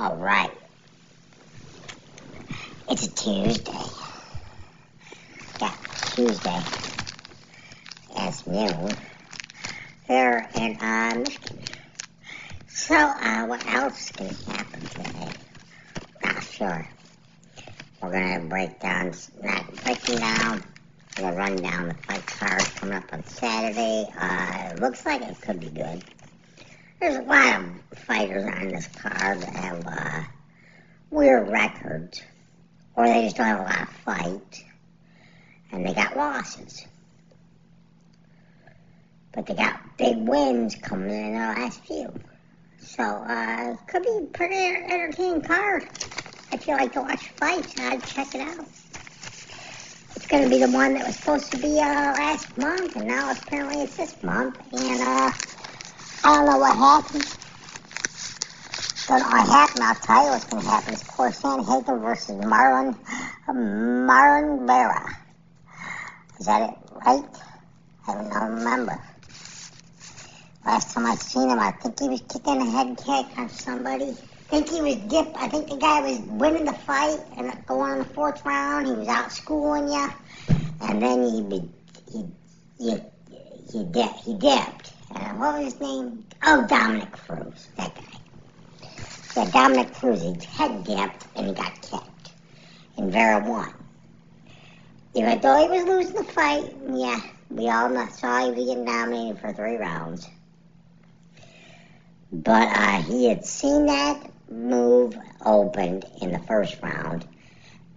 All right. It's a Tuesday. Yeah, Tuesday afternoon here in uh, Michigan. So, uh, what else can happen today? Not sure. We're gonna break down, not breaking down, we're gonna run down the fight cards coming up on Saturday. Uh, looks like it could be good. There's a lot of fighters on this card that have uh, weird records, or they just don't have a lot of fight, and they got losses. But they got big wins coming in the last few. So, uh, it could be pretty entertaining card. If you like to watch fights, I'd check it out. It's going to be the one that was supposed to be uh, last month, and now apparently it's this month. And uh, I don't know what happened. Don't know what happened. I'll tell you what's going to happen. It's Corey Sandhagen versus Marlon Marlon Vera. Is that it right? I don't remember. Last time I seen him, I think he was kicking a head kick on somebody. I think he was dip. I think the guy was winning the fight and going in the fourth round. He was out schooling you, and then he he he he, di- he dipped. Uh, what was his name? Oh, Dominick Cruz, that guy. Yeah, Dominick Cruz. He head and he got kicked, and Vera won. Even though he was losing the fight, yeah, we all saw he was getting dominated for three rounds. But uh, he had seen that move opened in the first round,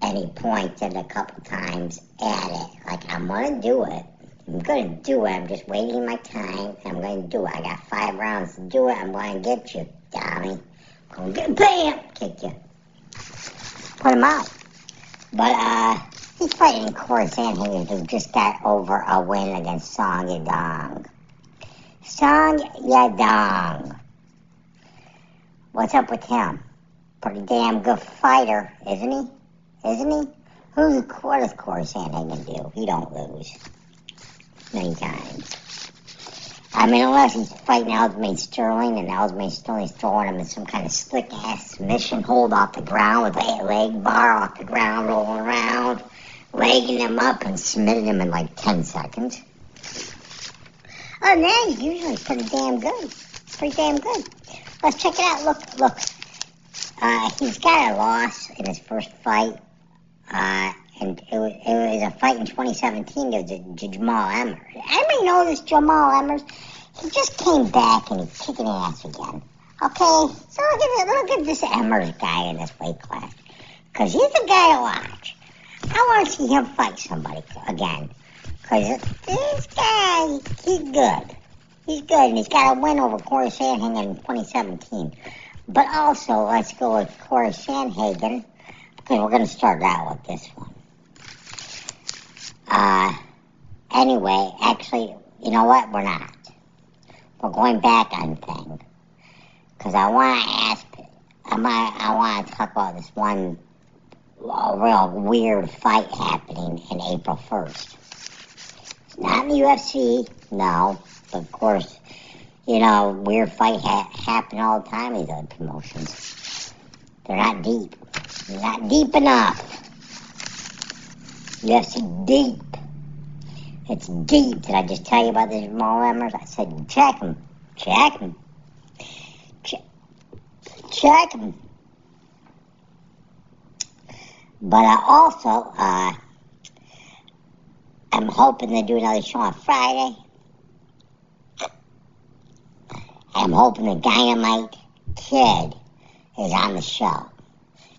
and he pointed a couple times at it, like, I'm going to do it. I'm to do it. I'm just waiting my time, I'm to do it. I got five rounds to do it. I'm to get you, Tommy. I'm to get, bam, kick you. Put him out. But, uh, he's fighting Corey Sandhagen, who just got over a win against Song Yadong. Song Yadong. What's up with him? Pretty damn good fighter, isn't he? Isn't he? Who's what does Corey Sandhagen do? He don't lose many times. I mean, unless he's fighting Aljamain Sterling and Aljamain Sterling's throwing him in some kind of slick ass submission hold off the ground with a leg bar off the ground, rolling around, legging him up and submitting him in like 10 seconds. Than that, he's usually pretty damn good. Pretty damn good. Let's check it out. Look, look. Uh, he's got a loss in his first fight, uh, and it was, it was a fight in 2017 to, to Jamal Emmers. Anybody know this Jamal Emmers? He just came back and he's kicking ass again. Okay, so look at, look at this Emmers guy in this weight class, because he's a guy to watch. I want to see him fight somebody again, because this guy, he's good. He's good, and he's got a win over Corey Sandhagen in 2017. But also, let's go with Corey Sandhagen, because we're going to start out with this one. Uh, anyway, actually, you know what? We're not. We're going back on things. Because I want to ask, I, might, I want to talk about this one real weird fight happening in April 1st. It's not in the UFC, no. But of course, you know, weird fight ha- happen all the time these other promotions. They're not deep. They're not deep enough. UFC deep. It's deep. Did I just tell you about the Jamal Emmers? I said, check them. Check them. Check, check them. But I also, uh, I'm hoping to do another show on Friday. I'm hoping the Dynamite Kid is on the show.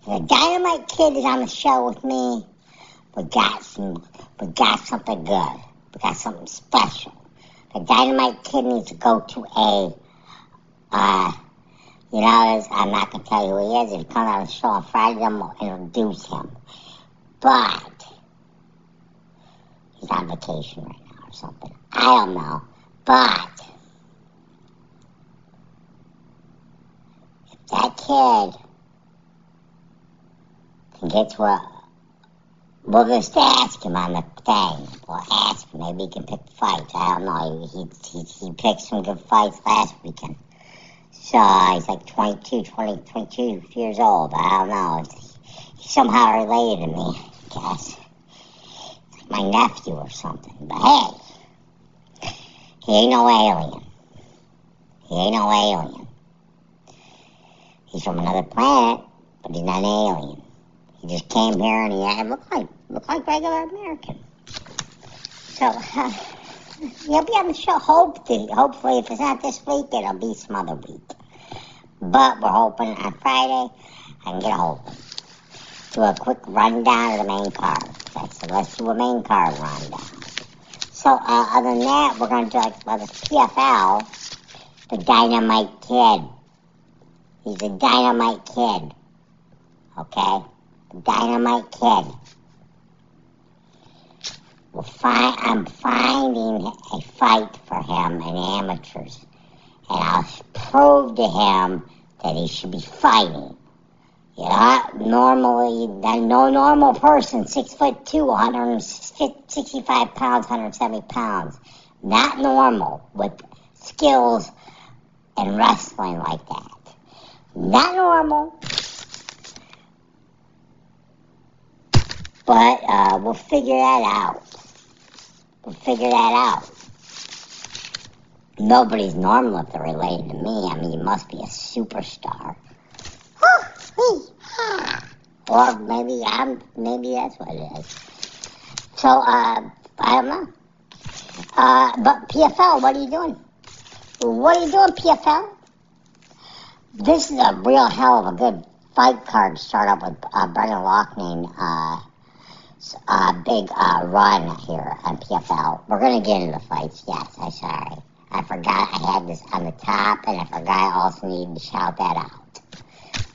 The Dynamite Kid is on the show with me, we got some, we got something good. We got something special. The Dynamite Kid needs to go to a, uh, you know, I'm not gonna tell you who he is. If he comes on the show on Friday, I'm gonna introduce him. But he's on vacation right now or something. I don't know. But if that kid can get to a. We'll just ask him on the thing. We'll ask him. Maybe he can pick fights. I don't know. He, he, he picked some good fights last weekend. So he's like 22, 20, 22 years old. I don't know. He's somehow related to me, I guess. Like my nephew or something. But hey, he ain't no alien. He ain't no alien. He's from another planet, but he's not an alien. He just came here and he had, looked like looked like regular American. So uh, he'll be on the show. Hopefully, hopefully, if it's not this week, it'll be some other week. But we're hoping on Friday I can get a hold of him. Do a quick rundown of the main card. I said, let's do a main card rundown. So uh, other than that, we're going to do like well, the PFL, the Dynamite Kid. He's a Dynamite Kid. Okay? Dynamite Kid. I'm finding a fight for him in amateurs. And I'll prove to him that he should be fighting. You know, normally, no normal person, six foot two, 165 pounds, 170 pounds, not normal with skills and wrestling like that. Not normal. But uh, we'll figure that out. We'll figure that out. Nobody's normal if they're related to me. I mean, you must be a superstar. or maybe I'm. Maybe that's what it is. So uh, I don't know. Uh, but PFL, what are you doing? What are you doing, PFL? This is a real hell of a good fight card. Start up with uh, Brendan Loughnane. Uh, uh, big uh, run here on PFL. We're gonna get into the fights. Yes, I'm sorry. I forgot I had this on the top, and I forgot I also needed to shout that out.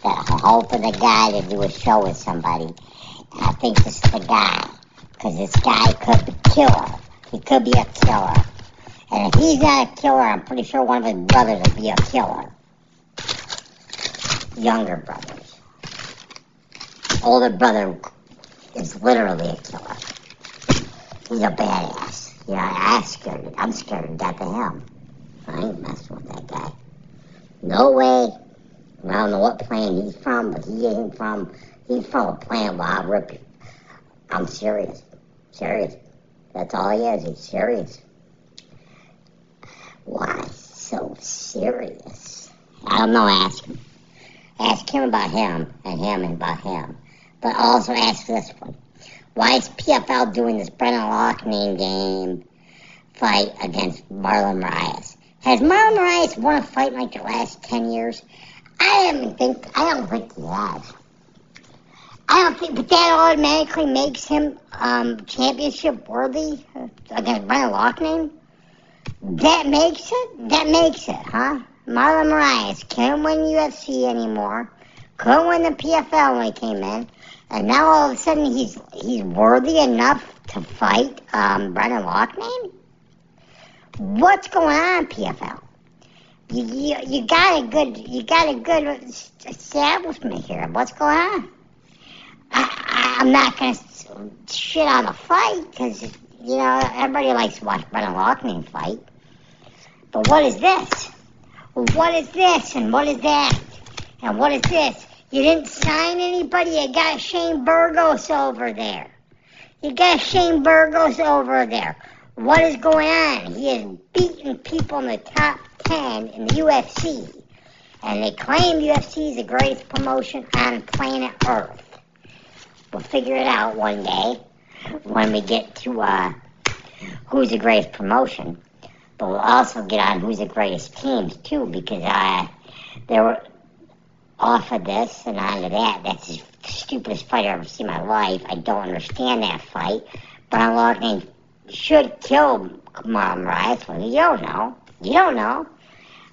That I'm hoping the guy to do a show with somebody. I think this is the guy, because this guy could be a killer. He could be a killer. And if he's not a killer, I'm pretty sure one of his brothers would be a killer. Younger brothers. Older brother is literally a killer. He's a badass. Yeah, I'm scared. I'm scared to death of him. I ain't messing with that guy. No way. I don't know what planet he's from, but he ain't from. He's from a planet where I'll rip you. I'm serious. Serious. That's all he is. He's serious. Why so serious? I don't know. Ask him. Ask him about him, and him and about him. But also ask this one. Why is PFL doing this Brendan Loughnane game fight against Marlon Moraes? Has Marlon Moraes won a fight in like the last 10 years? I don't think, I don't think he has. I don't think, but that automatically makes him um, championship worthy against Brendan Loughnane? That makes it? That makes it, huh? Marlon Moraes can't win UFC anymore. Couldn't win the PFL when he came in and now all of a sudden he's he's worthy enough to fight um, Brendan Loughnane? What's going on, PFL? You, you, you got a good you got a good establishment here. What's going on? I, I, am not gonna shit on the fight because you know everybody likes to watch Brendan Loughnane fight. But what is this? What is this? And what is that? And what is this? You didn't sign anybody. You got Shane Burgos over there. You got Shane Burgos over there. What is going on? He is beating people in the top 10 in the UFC. And they claim UFC is the greatest promotion on planet Earth. We'll figure it out one day when we get to uh, who's the greatest promotion. But we'll also get on who's the greatest teams too, because uh, there were off of this and onto that. That's the stupidest fight I've ever seen in my life. I don't understand that fight. But Loughnane should kill Moraes. Well, you don't know. You don't know.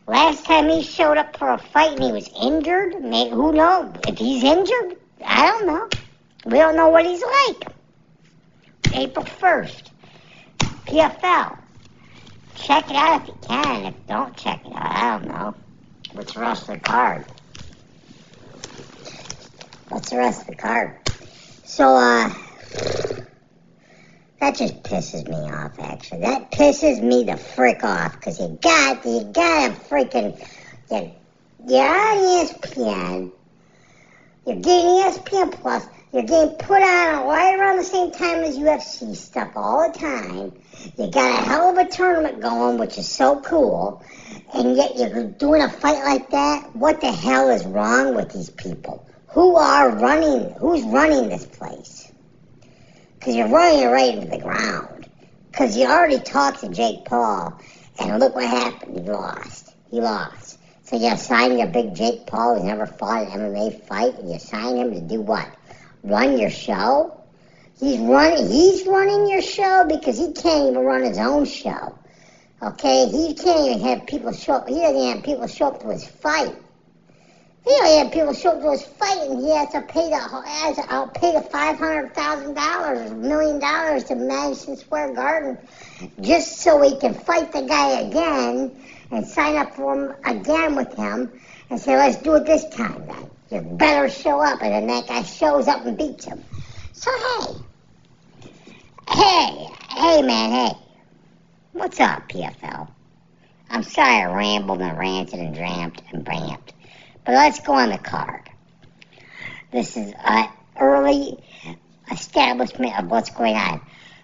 Last time he showed up for a fight and he was injured, maybe, who knows? If he's injured, I don't know. We don't know what he's like. April 1st, PFL. Check it out if you can. If don't check it out, I don't know. What's the rest of the card? What's the rest of the card? So, uh, that just pisses me off, actually. That pisses me the frick off, because you got, you got a freaking, you you're on ESPN. You're getting ESPN Plus. You're getting put on right around the same time as UFC stuff all the time. You got a hell of a tournament going, which is so cool. And yet you're doing a fight like that? What the hell is wrong with these people? Who are running, who's running this place? Because you're running it right into the ground. Because you already talked to Jake Paul, and look what happened. He lost. He lost. So you sign your big Jake Paul who's never fought an MMA fight, and you sign him to do what? Run your show? He's running. He's running your show because he can't even run his own show. Okay, he can't even have people show up. He doesn't have people show up to his fight. He doesn't have people show up to his fight, and he has to pay the has to, I'll pay the five hundred thousand dollars, a million dollars to Madison Square Garden, just so he can fight the guy again and sign up for him again with him, and say, let's do it this time, then. You better show up, and then that guy shows up and beats him. So hey, hey, hey, man, hey. What's up, PFL? I'm sorry I rambled and ranted and dramped and bramped, but let's go on the card. This is an early establishment of what's going on.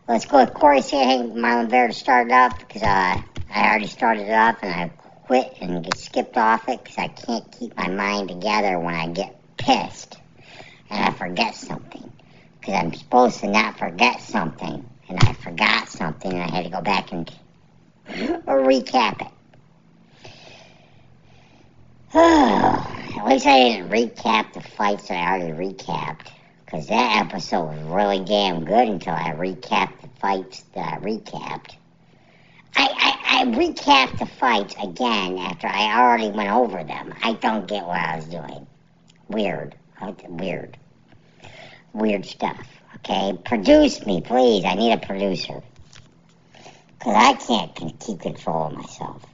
Let's go with Corey Sandhagen, Marlon Vera to start it off because uh, I already started it off and I quit and skipped off it because I can't keep my mind together when I get pissed and I forget something. Because I'm supposed to not forget something and I forgot something and I had to go back and recap it. At least I didn't recap the fights that I already recapped. Because that episode was really damn good until I recapped the fights that I recapped. I, I, I recapped the fights again after I already went over them. I don't get what I was doing. Weird. Weird. Weird stuff. Okay? Produce me, please. I need a producer. Because I can't keep control of myself.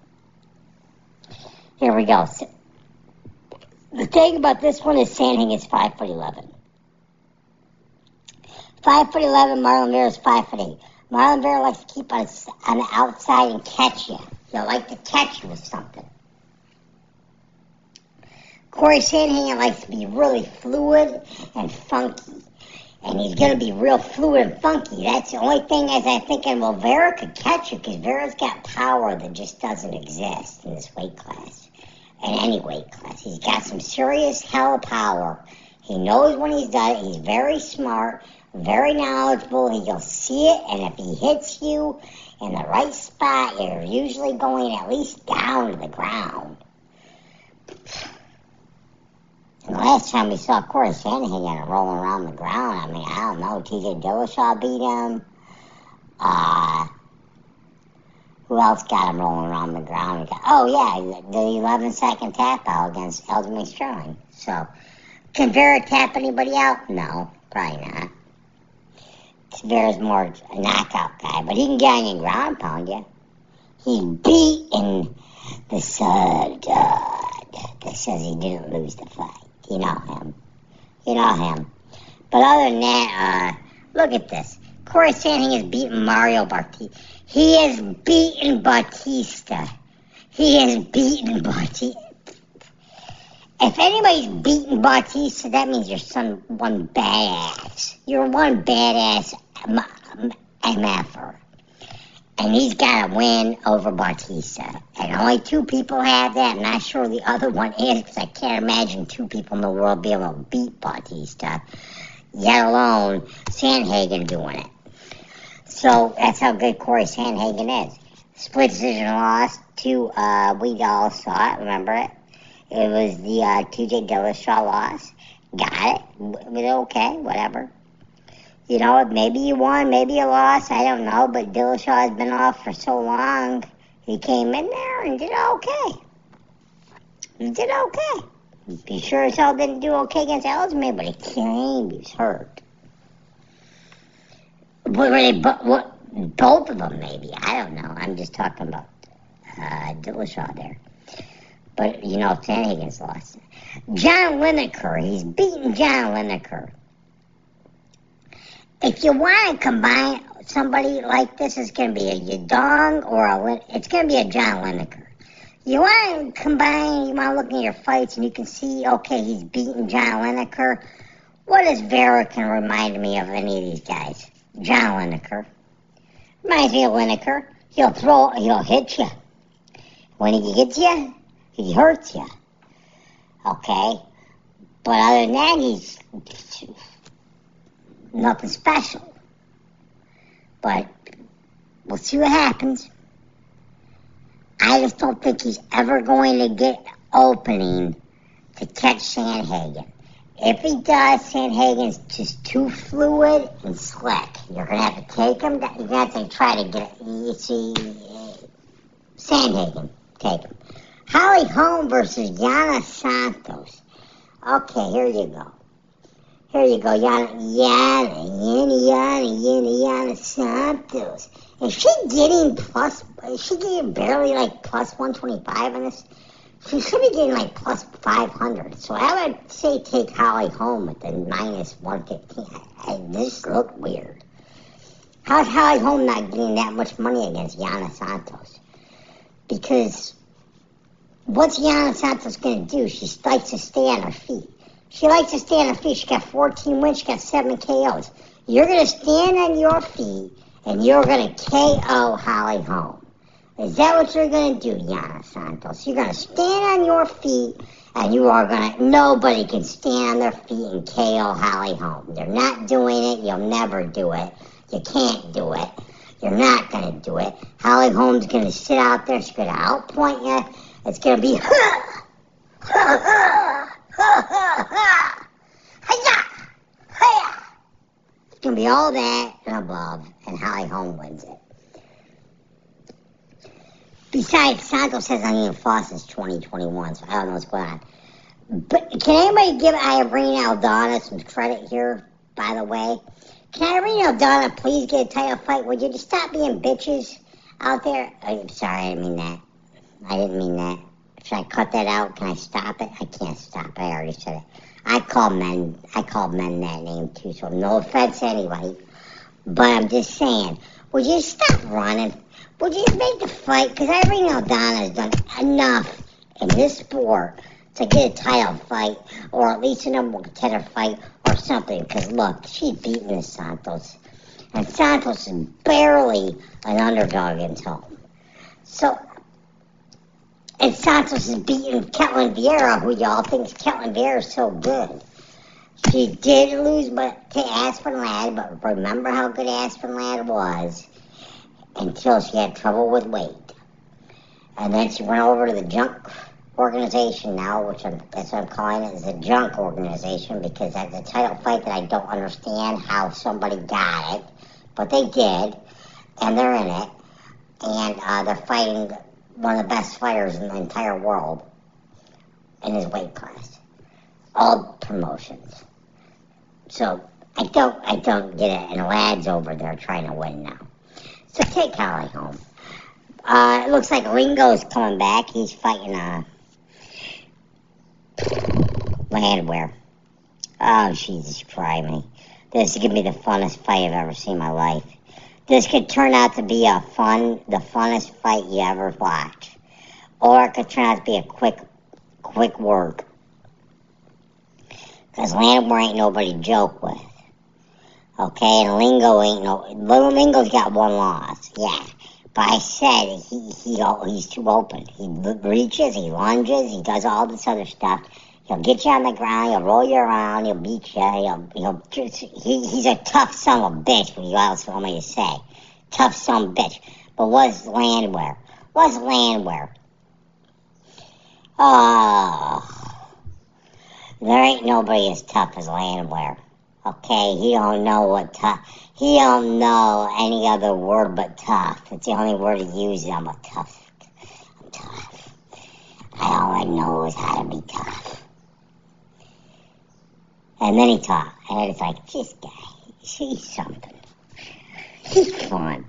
Here we go. The thing about this one is Sandhagen is 5 foot 11. 5 foot 11, Marlon Vera is 5 foot 8. Marlon Vera likes to keep on, on the outside and catch you. He'll like to catch you with something. Corey Sandhagen likes to be really fluid and funky. And he's going to be real fluid and funky. That's the only thing as I'm thinking, well, Vera could catch you because Vera's got power that just doesn't exist in this weight class. In any weight class. He's got some serious hell power. He knows when he's done it. He's very smart very knowledgeable. He'll see it, and if he hits you in the right spot, you're usually going at least down to the ground. And the last time we saw Corey Sandhagen rolling around the ground, I mean, I don't know, TJ Dillashaw beat him. Uh, who else got him rolling around the ground? Oh, yeah, the 11 second tap out against Aljamain Sterling. So, can Vera tap anybody out? No, probably not. Vera's more a knockout guy, but he can get on you and ground pound you. He's beaten the stud that says he didn't lose the fight. You know him. You know him. But other than that, uh, look at this. Corey Sandhagen has beaten Mario Bautista. He has beaten Bautista. He has beaten Bautista. If anybody's beaten Bautista, that means you're some one badass. You're one badass MFer. And he's got a win over Bautista. And only two people have that. I'm not sure the other one is because I can't imagine two people in the world be able to beat Bautista, yet alone Sandhagen doing it. So that's how good Corey Sandhagen is. Split decision loss to, uh, we all saw it, remember it? It was the uh, TJ Dillashaw loss. Got it. It was okay, whatever. You know, maybe you won, maybe you lost, I don't know, but Dillashaw has been off for so long. He came in there and did okay. He did okay. He sure as hell didn't do okay against Aljamain, but he came, he was hurt. Were they, what, both of them maybe, I don't know. I'm just talking about uh, Dillashaw there. But, you know, Sandhagen's lost. John Lineker, he's beaten John Lineker if you want to combine somebody like this, it's going to be a Yadong or a, it's going to be a John Lineker. You want to combine, you want to look at your fights and you can see, okay, he's beating John Lineker. What does Varican remind me of any of these guys? John Lineker. Reminds me of Lineker. He'll throw, he'll hit you. When he hits you, he hurts you. Okay? But other than that, he's nothing special. But we'll see what happens. I just don't think he's ever going to get opening to catch Sandhagen. If he does, Sandhagen's just too fluid and slick. You're gonna have to take him. Down. You're gonna have to try to get. It you see, uh, Sandhagen, take him. Holly Holm versus Yana Santos. Okay, here you go. Here you go, Yana, Yana, Yana, Yana, Yana, Yana Santos. Is she getting plus? Is she getting barely like plus 125 on this? She should be getting like plus 500. So I would say take Holly Holm at the minus 115. I, I, this looked weird. How's Holly Holm not getting that much money against Yana Santos? Because what's Yana Santos going to do? She likes to stay on her feet. She likes to stay on her feet. She got 14 wins. She got 7 KOs. You're going to stand on your feet and you're going to KO Holly Holm. Is that what you're going to do, Yana Santos? You're going to stand on your feet and you are going to, nobody can stand on their feet and KO Holly Holm. You're not doing it. You'll never do it. You can't do it. You're not going to do it. Holly Holm's going to sit out there. She's going to outpoint you. It's going to be, ha, ha, ha, ha, ha, ha, It's going to be all that and above, and Holly Holm wins it. Besides, Santos has not even fought since 2021, so I don't know what's going on. But can anybody give Irene Aldana some credit here, by the way? Can Irene Aldana please get a title fight? Would you just stop being bitches out there? I'm sorry, I didn't mean that. I didn't mean that. Should I cut that out? Can I stop it? I can't stop it. I already said it. I call men, I call men that name too, so no offense to anybody. But I'm just saying, would you stop running? Would you make the fight? Because Irene Aldana has done enough in this sport to get a title fight, or at least a number contender fight, or something. Because look, she's beaten Santos, and Santos is barely an underdog until. So, and Santos is beating Ketlen Vieira, who y'all thinks Ketlen Vieira is so good. She did lose, but to Aspen Ladd, but remember how good Aspen Ladd was until she had trouble with weight. And then she went over to the junk organization now, which I'm, that's what I'm calling it, is a junk organization because that's a title fight that I don't understand how somebody got it, but they did, and they're in it, and uh, they're fighting one of the best fighters in the entire world in his weight class, all promotions. So I don't, I don't get it, and Ladd's over there trying to win now. So take Holly Holm. Uh, it looks like Lingo's coming back. He's fighting uh, Landwehr. Oh, Jesus Christ. This is going to be the funnest fight I've ever seen in my life. This could turn out to be a fun, the funnest fight you ever watch. Or it could turn out to be a quick, quick work. Because Landwehr ain't nobody to joke with. Okay, and Lingo ain't no. Little Lingo's got one loss, yeah. But I said he he he's too open. He reaches, he lunges, he does all this other stuff. He'll get you on the ground, he'll roll you around, he'll beat you, he'll he'll he he's a tough son of a bitch. What you else want me to say? Tough son of a bitch. But what's Landwehr? What's Landwehr? Oh, there ain't nobody as tough as Landwehr. Okay, he don't know what tough. He don't know any other word but tough. It's the only word he uses. I'm a tough. I'm tough. I all I know is how to be tough. And then he talked, and it's like, this guy, he's something. He's fun.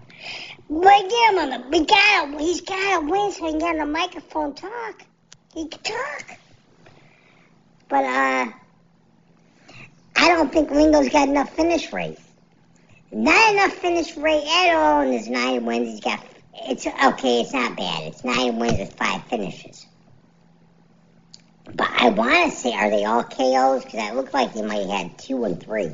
But get him on the, we gotta, he's gotta win so he can get on the microphone talk. He can talk. But, uh, I don't think Lingo's got enough finish rate. Not enough finish rate at all in his nine wins. He's got it's okay. It's not bad. It's nine wins with five finishes. But I want to say, are they all KOs? Because it looked like he might have had two and three.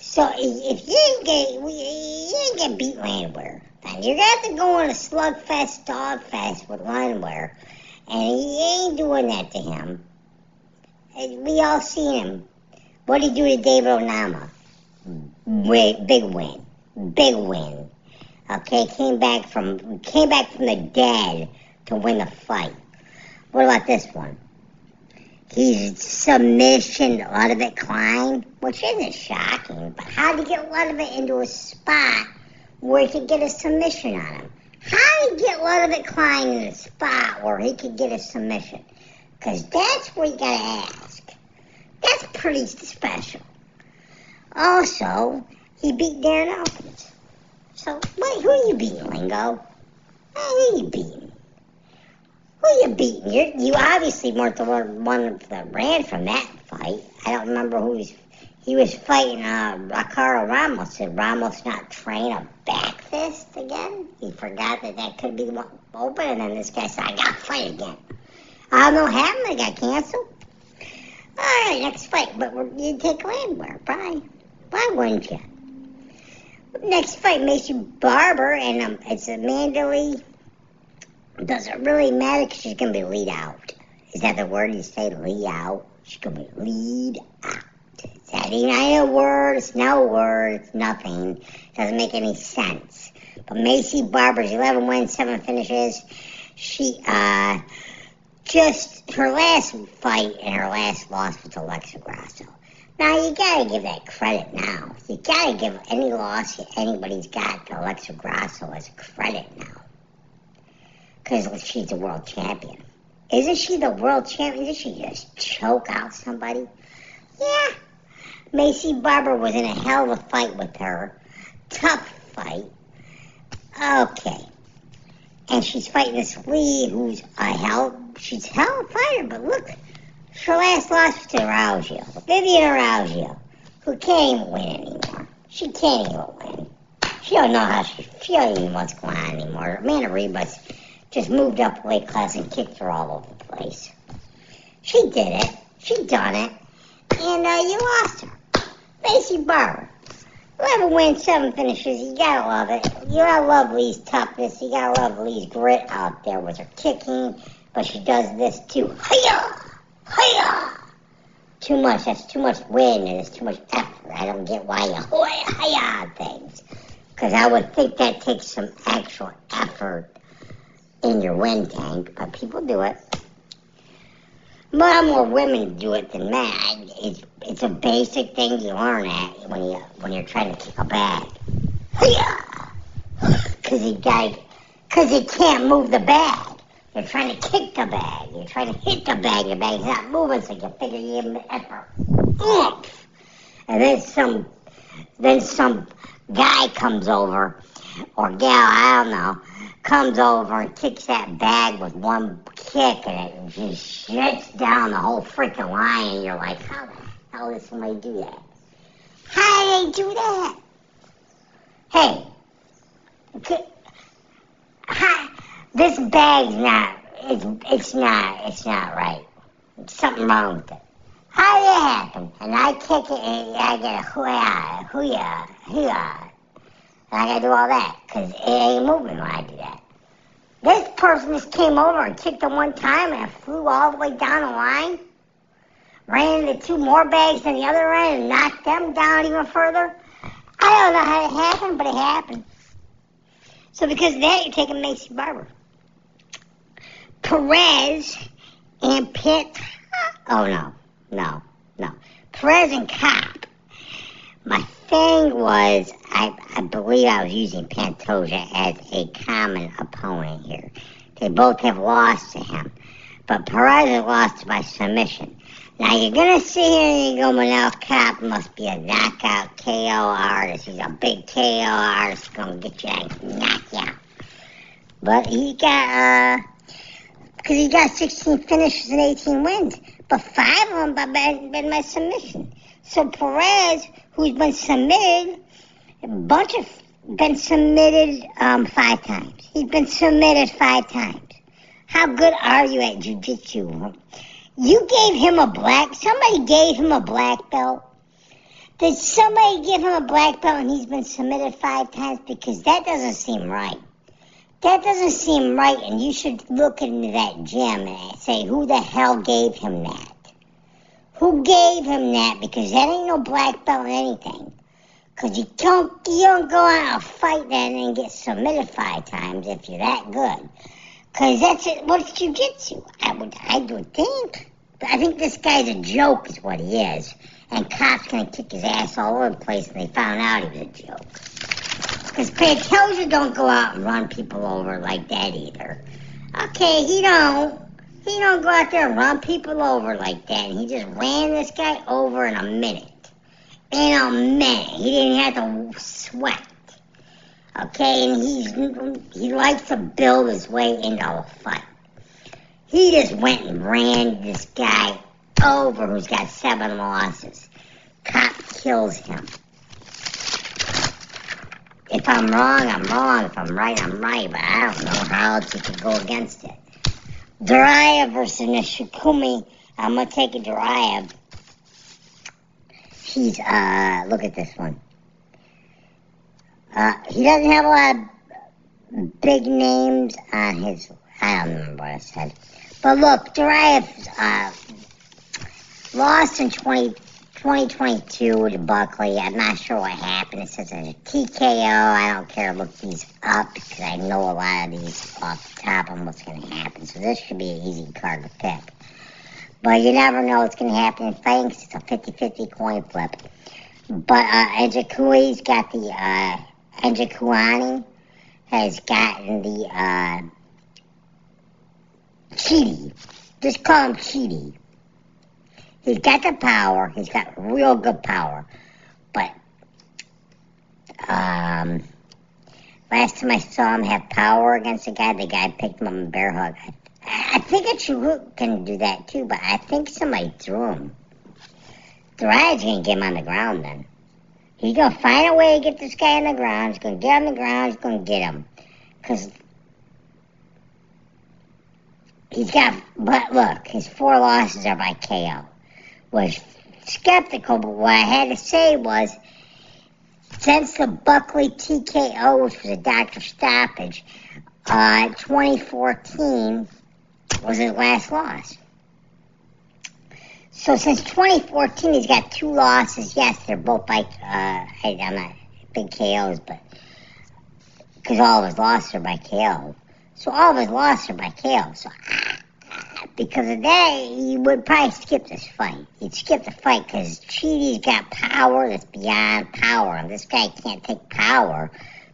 So if you didn't get you didn't get beat Landwehr, then you're gonna have to go on a slugfest, dogfest with Landwehr, and he ain't doing that to him. We all seen him. What did he do to David Onama? Hmm. Wait, big win, hmm. big win. Okay, came back from came back from the dead to win the fight. What about this one? He's submission Ludovit Klein, which isn't shocking, but how did he get Ludovit into a spot where he could get a submission on him? How did he get Ludovit Klein in a spot where he could get a submission? Because that's what you gotta ask. That's pretty special. Also, he beat Darren Elkins. So, wait, who are you beating, Lingo? Who are you beating? Who are you beating? you you obviously weren't the one that ran from that fight. I don't remember who was. He was fighting uh, Ricardo Ramos. Did Ramos not train a back fist again? He forgot that that could be open, and then this guy said, I got to fight again. I don't know what happened. Got canceled. All right, next fight. But you take Landwehr. Bye. Why wouldn't you? Next fight, Maycee Barber, and um, it's Amanda Lee does it really matter because she's going to be lead out. Is that the word you say, lead out? She's going to be lead out. That even a word? It's no word. It's nothing. Doesn't make any sense. But Maycee Barber's 11 wins, 7 finishes. She, uh, just, her last fight and her last loss was Alexa Grasso. Now, you gotta give that credit now. You gotta give any loss anybody's got to Alexa Grasso as credit now because she's a world champion. Isn't she the world champion? Did she just choke out somebody? Yeah. Maycee Barber was in a hell of a fight with her. Tough fight. Okay. And she's fighting this Lee who's a hell, she's hell of but look, her last loss to Araujo, Vivian Araujo, who can't even win anymore. She can't even win. She don't know how she, she don't even know what's going on anymore. Amanda Ribas just moved up weight class and kicked her all over the place. She did it. She done it. And uh, you lost her. Maycee Barber. 11 wins, 7 finishes. You gotta love it. You gotta love Lee's toughness. You gotta love Lee's grit out there with her kicking. But she does this too. Hiya! Hiya! Too much. That's too much wind and it's too much effort. I don't get why you hiya, things. Because I would think that takes some actual effort in your wind tank, but people do it. Lot more women do it than men. It's it's a basic thing you learn at when you when you're trying to kick a bag. Cause you got cause you can't move the bag. You're trying to kick the bag. You're trying to hit the bag. The bag's not moving, so you figure you give effort. Oomph. And then some then some guy comes over or gal, I don't know comes over and kicks that bag with one kick and it just shuts down the whole freaking line and you're like, how the hell did somebody do that? How did they do that? Hey, how, this bag's not, it's, it's not, it's not right. There's something wrong with it. How did it happen? And I kick it and I get a hooyah, hooyah, hooyah. And I gotta do all that because it ain't moving when I do that. This person just came over and kicked it one time and it flew all the way down the line, ran into two more bags on the other end and knocked them down even further. I don't know how it happened, but it happened. So because of that, you're taking Maycee Barber. Perez and Pitt. Oh no, no, no. Perez and Kape. My thing was, I, I believe I was using Pantoja as a common opponent here. They both have lost to him, but Perez has lost by submission. Now you're gonna see here and you go, Manel Kape must be a knockout KO artist. He's a big KO artist, gonna get you and knock you out. But he got, uh, because he got 16 finishes and 18 wins, but five of them by, by my submission. So Perez, who's been submitted a bunch of been submitted um, five times. He's been submitted five times. How good are you at jujitsu? You gave him a black. Somebody gave him a black belt. Did somebody give him a black belt and he's been submitted five times? Because that doesn't seem right. That doesn't seem right, and you should look into that gym and say who the hell gave him that. Who gave him that? Because that ain't no black belt or anything. Cause you don't you don't go out and fight that and get submitted five times if you're that good. Cause that's it. What's jujitsu? I would I would think. I think this guy's a joke, is what he is. And Kape's gonna kick his ass all over the place, and they found out he was a joke. Cause Pantoja don't go out and run people over like that either. Okay, he don't. He don't go out there and run people over like that. And he just ran this guy over in a minute in a minute. He didn't have to sweat. Okay, and he's he likes to build his way into a fight. He just went and ran this guy over who's got seven losses. Kape kills him. If I'm wrong, I'm wrong. If I'm right, I'm right. But I don't know how else you could go against it. Duraev versus Njokuani. I'm gonna take a Duraev he's uh look at this one. Uh, he doesn't have a lot of big names on his. I don't remember what I said, but look, Duraev uh, lost in 20, 2022 to Buckley. I'm not sure what happened. It says it's a TKO. I don't care look these up because I know a lot of these off the top on what's going to happen. So this should be an easy card to pick. But you never know what's going to happen fighting it's a 50-50 coin flip. But uh, Njokuani's got the, uh, Njokuani has gotten the, uh, Chidi. Just call him Chidi. He's got the power. He's got real good power. But, um, last time I saw him have power against a guy, the guy picked him up in bear hug. I I think a Chihut can do that too, but I think somebody threw him. Duraev's gonna get him on the ground then. He's gonna find a way to get this guy on the ground. He's gonna get on the ground. He's gonna get him. Cause he's got, but look, his four losses are by KO. Was skeptical, but what I had to say was, since the Buckley TKO, which was a doctor stoppage, uh, 2014, was his last loss. So since 2014, he's got two losses. Yes, they're both by, uh, I, I'm not big KOs, but because all of his losses are by KO. So all of his losses are by KO. So because of that, he would probably skip this fight. He'd skip the fight because Chidi's got power that's beyond power, and this guy can't take power.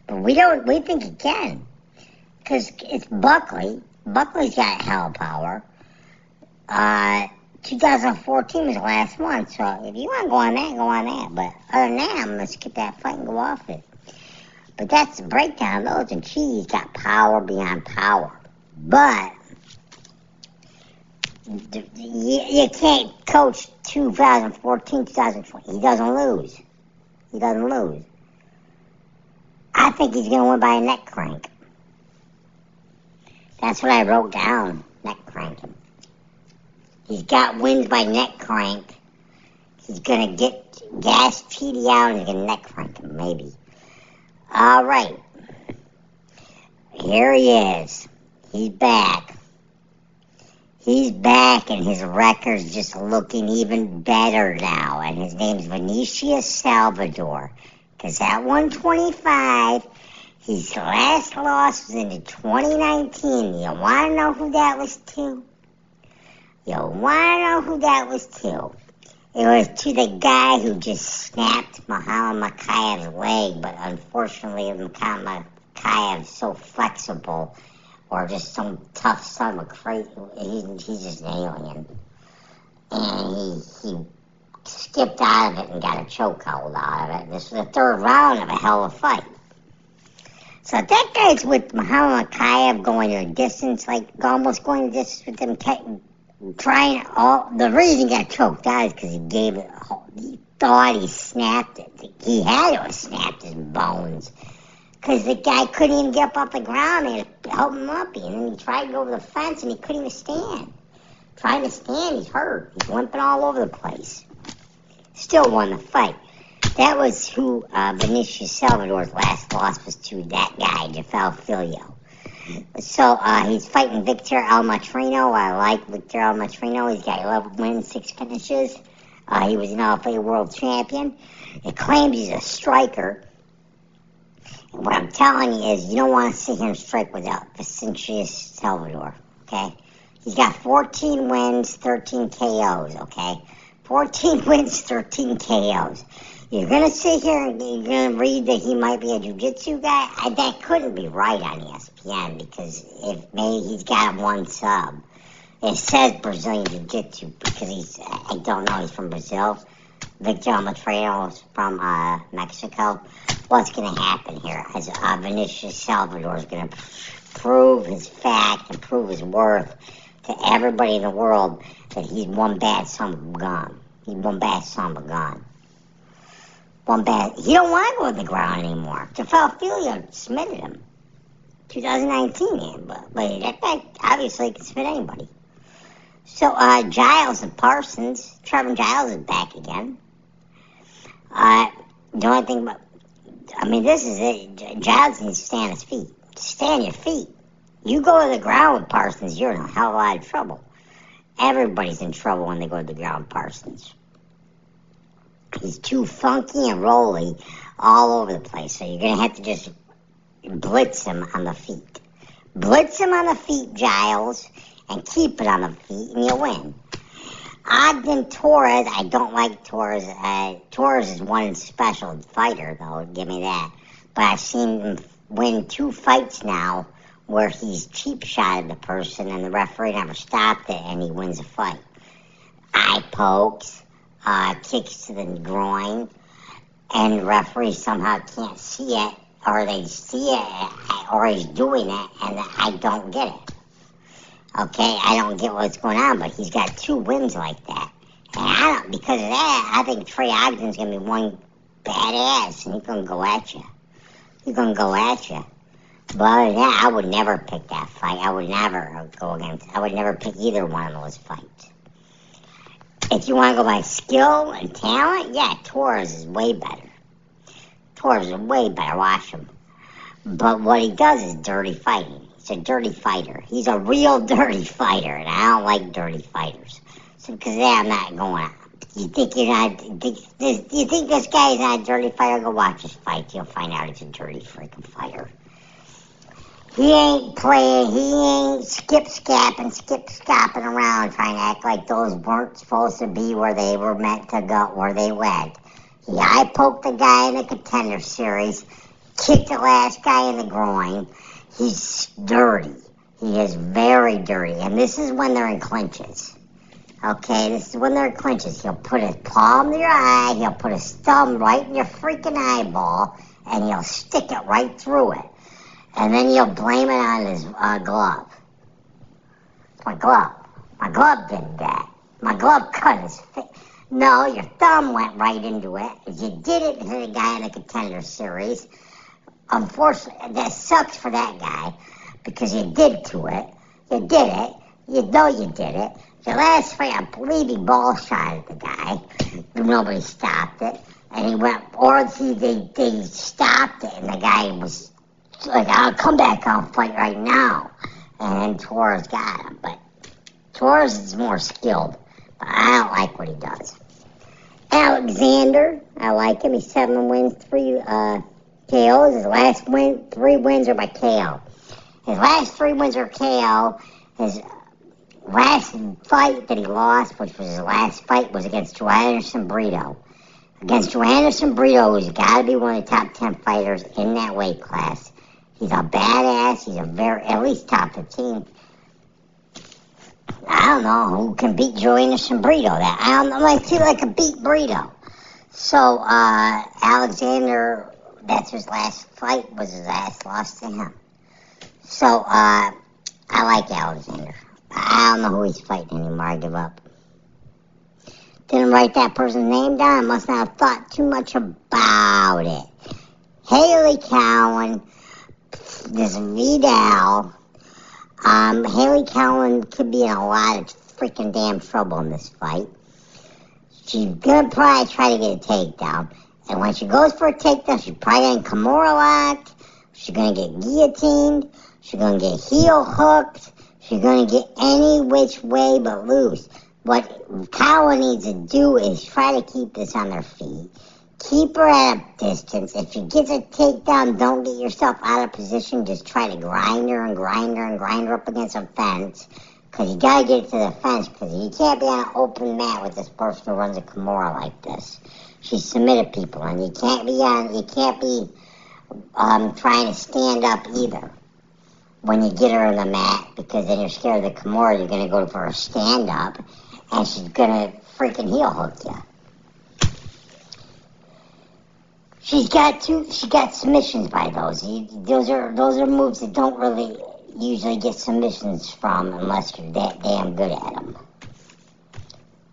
But we don't. We think he can because it's Buckley. Buckley's got hell power. Uh, 2014 was the last one, so if you want to go on that, go on that. But other than that, I'm to skip that fight and go off it. But that's the breakdown of those, and Chidi's got power beyond power. But you, can't coach 2014, 2020. He doesn't lose. He doesn't lose. I think he's going to win by a neck crank. That's what I wrote down. Neck cranking. He's got wins by neck crank. He's gonna get gas TD out and he's gonna neck crank him, maybe. All right. Here he is. He's back. He's back and his record's just looking even better now. And his name's Vinicius Salvador. Cause at 125, his last loss was in 2019. You want to know who that was to? You want to know who that was to? It was to the guy who just snapped Muhammad Mokaev's leg, but unfortunately, Muhammad Mokaev's so flexible, or just some tough son of a crazy. He's, just an alien, and he he skipped out of it and got a chokehold out of it. This was the third round of a hell of a fight. So that guy's with Muhammad Mokaev going to a distance, like almost going to distance with him, trying all. The reason he got choked out is because he gave it. He thought he snapped it. He had to have snapped his bones. Because the guy couldn't even get up off the ground. They had help him up. And then he tried to go over the fence and he couldn't even stand. Trying to stand, he's hurt. He's limping all over the place. Still won the fight. That was who uh, Vinicius Salvador's last loss was to that guy, Jafel Filho. So uh, he's fighting Victor Altamirano. I like Victor Altamirano. He's got 11 wins, 6 finishes. Uh, he was an LFA world champion. It claims he's a striker. What I'm telling you is you don't want to see him strike without Vinicius Salvador, okay? He's got 14 wins, 13 KOs, okay? 14 wins, 13 KOs. You're gonna sit here and you're gonna read that he might be a jiu-jitsu guy. I, that couldn't be right on ESPN because if maybe he's got one sub. It says Brazilian jiu-jitsu because he's I don't know he's from Brazil. Victor Altamirano is from uh, Mexico. What's gonna happen here? As uh, Vinicius Salvador is gonna prove his fact and prove his worth to everybody in the world that he's one bad son of a gun. He's one bad son of a gun. One bad. He don't want to go to the ground anymore. Jafel Filho submitted him. 2019, but, but that guy obviously can submit anybody. So uh, Giles and Parsons, Trevor Giles is back again. Uh, the only thing about, I mean, this is it. Giles needs to stay on his feet. Stay on your feet. You go to the ground with Parsons, you're in a hell of a lot of trouble. Everybody's in trouble when they go to the ground with Parsons. He's too funky and rolly all over the place, so you're going to have to just blitz him on the feet. Blitz him on the feet, Giles, and keep it on the feet, and you'll win. Ogden Torres, I don't like Torres. Uh, Torres is one special fighter, though, give me that. But I've seen him win two fights now where he's cheap shotted the person and the referee never stopped it and he wins a fight. Eye pokes, uh, kicks to the groin, and the referee somehow can't see it, or they see it, or he's doing it, and I don't get it. Okay, I don't get what's going on, but he's got two wins like that. And I don't, because of that, I think Trey Ogden's gonna be one badass, and he's gonna go at you. He's gonna go at you. But yeah, I would never pick that fight. I would never go against. I would never pick either one of those fights. If you want to go by skill and talent, yeah, Torres is way better. Torres is way better. Watch him. But what he does is dirty fighting. He's a dirty fighter. He's a real dirty fighter, and I don't like dirty fighters. So, because I'm not going. You think you're not? Think, this, you think this guy's not a dirty fighter? Go watch his fight. You'll find out he's a dirty freaking fighter. He ain't playing, he ain't skip scapping, skip scapping around trying to act like those weren't supposed to be where they were meant to go, where they went. He eye poked the guy in the contender series, kicked the last guy in the groin. He's dirty. He is very dirty. And this is when they're in clinches. Okay, this is when they're in clinches. He'll put his palm to your eye, he'll put his thumb right in your freaking eyeball, and he'll stick it right through it and then you'll blame it on his uh, glove. My glove. My glove didn't that. My glove cut his face. No, your thumb went right into it. You did it to the guy in the contender series. Unfortunately, that sucks for that guy because you did to it. You did it. You know you did it. Your last fight, I believe he ball shot at the guy. Nobody stopped it. And he went, or he, they, they stopped it, and the guy was like, I'll come back, I'll fight right now. And then Torres got him. But Torres is more skilled. But I don't like what he does. Alexander, I like him. He's seven wins, three uh, KOs. His last win, three wins are by KO. His last three wins are KO. His last fight that he lost, which was his last fight, was against Joanderson Brito. Against Joanderson Brito, who's got to be one of the top 10 fighters in that weight class. He's a badass. He's a very, at least top 15. I don't know who can beat Joanderson Brito. That I don't know. I feel like a beat Brito. So uh, Alexander, that's his last fight. Was his last loss to him. So uh, I like Alexander. I don't know who he's fighting anymore. I give up. Didn't write that person's name down. I must not have thought too much about it. Haley Cowan this Vidal. Um, Haley Cowan could be in a lot of freaking damn trouble in this fight. She's gonna probably try to get a takedown. And when she goes for a takedown, she's probably gonna Kimura locked. She's gonna get guillotined. She's gonna get heel hooked. She's gonna get any which way but loose. What Cowan needs to do is try to keep this on their feet. Keep her at a distance. If she gets a takedown, don't get yourself out of position. Just try to grind her and grind her and grind her up against a fence. Because you got to get to the fence. Because you can't be on an open mat with this person who runs a Kimura like this. She submitted people, and you can't be on. You can't be um, trying to stand up either when you get her on the mat. Because then you're scared of the Kimura. You're to go for a stand up, and she's to freaking heel hook you. She's got two. She got submissions by those. Those are those are moves that don't really usually get submissions from unless you're that damn good at them.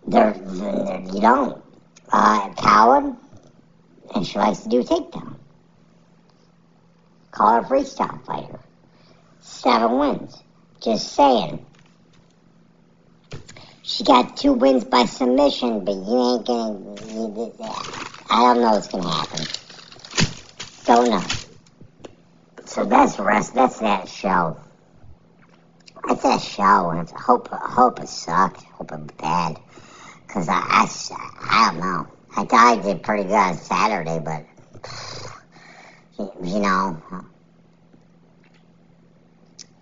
They're, they're you don't. Uh, Cowan, and she likes to do takedown. Call her freestyle fighter. Seven wins. Just saying. She got two wins by submission, but you ain't gonna. I don't know what's gonna happen. Don't know. So that's rest. That's that show. That's that show, I hope hope it sucked. Hope it's bad. Cause I, I, I don't know. I thought I did pretty good on Saturday, but you know,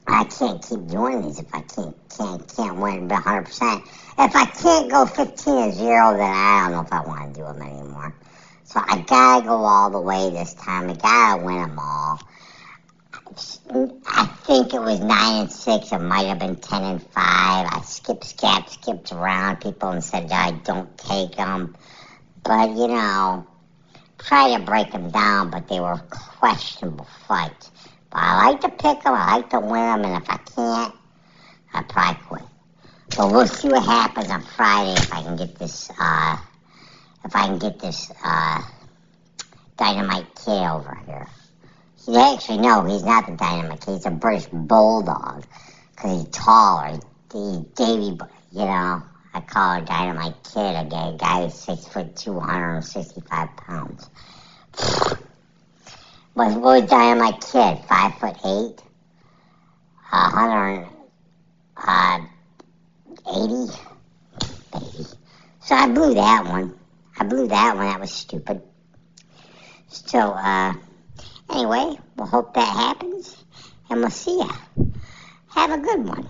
I can't keep doing these if I can't can't can't win 100. percent If I can't go 15 to zero, then I don't know if I want to do them anymore. So I gotta go all the way this time. I gotta win them all. I think it was nine and six. It might have been ten and five. I skipped, skipped, skipped around people and said I don't take them. But you know, try to break them down. But they were questionable fights. But I like to pick them. I like to win them. And if I can't, I probably quit. But we'll see what happens on Friday if I can get this. uh if I can get this uh, dynamite kid over here. He actually no, he's not the dynamite kid. He's a British bulldog because he's taller. He's Davy, you know. I call a dynamite kid a gay guy who's six foot two hundred and sixty five pounds. But what was dynamite kid? Five foot eight, uh, eighty, baby. So I blew that one. I blew that one. That was stupid. So, uh, anyway, we'll hope that happens, and we'll see ya. Have a good one.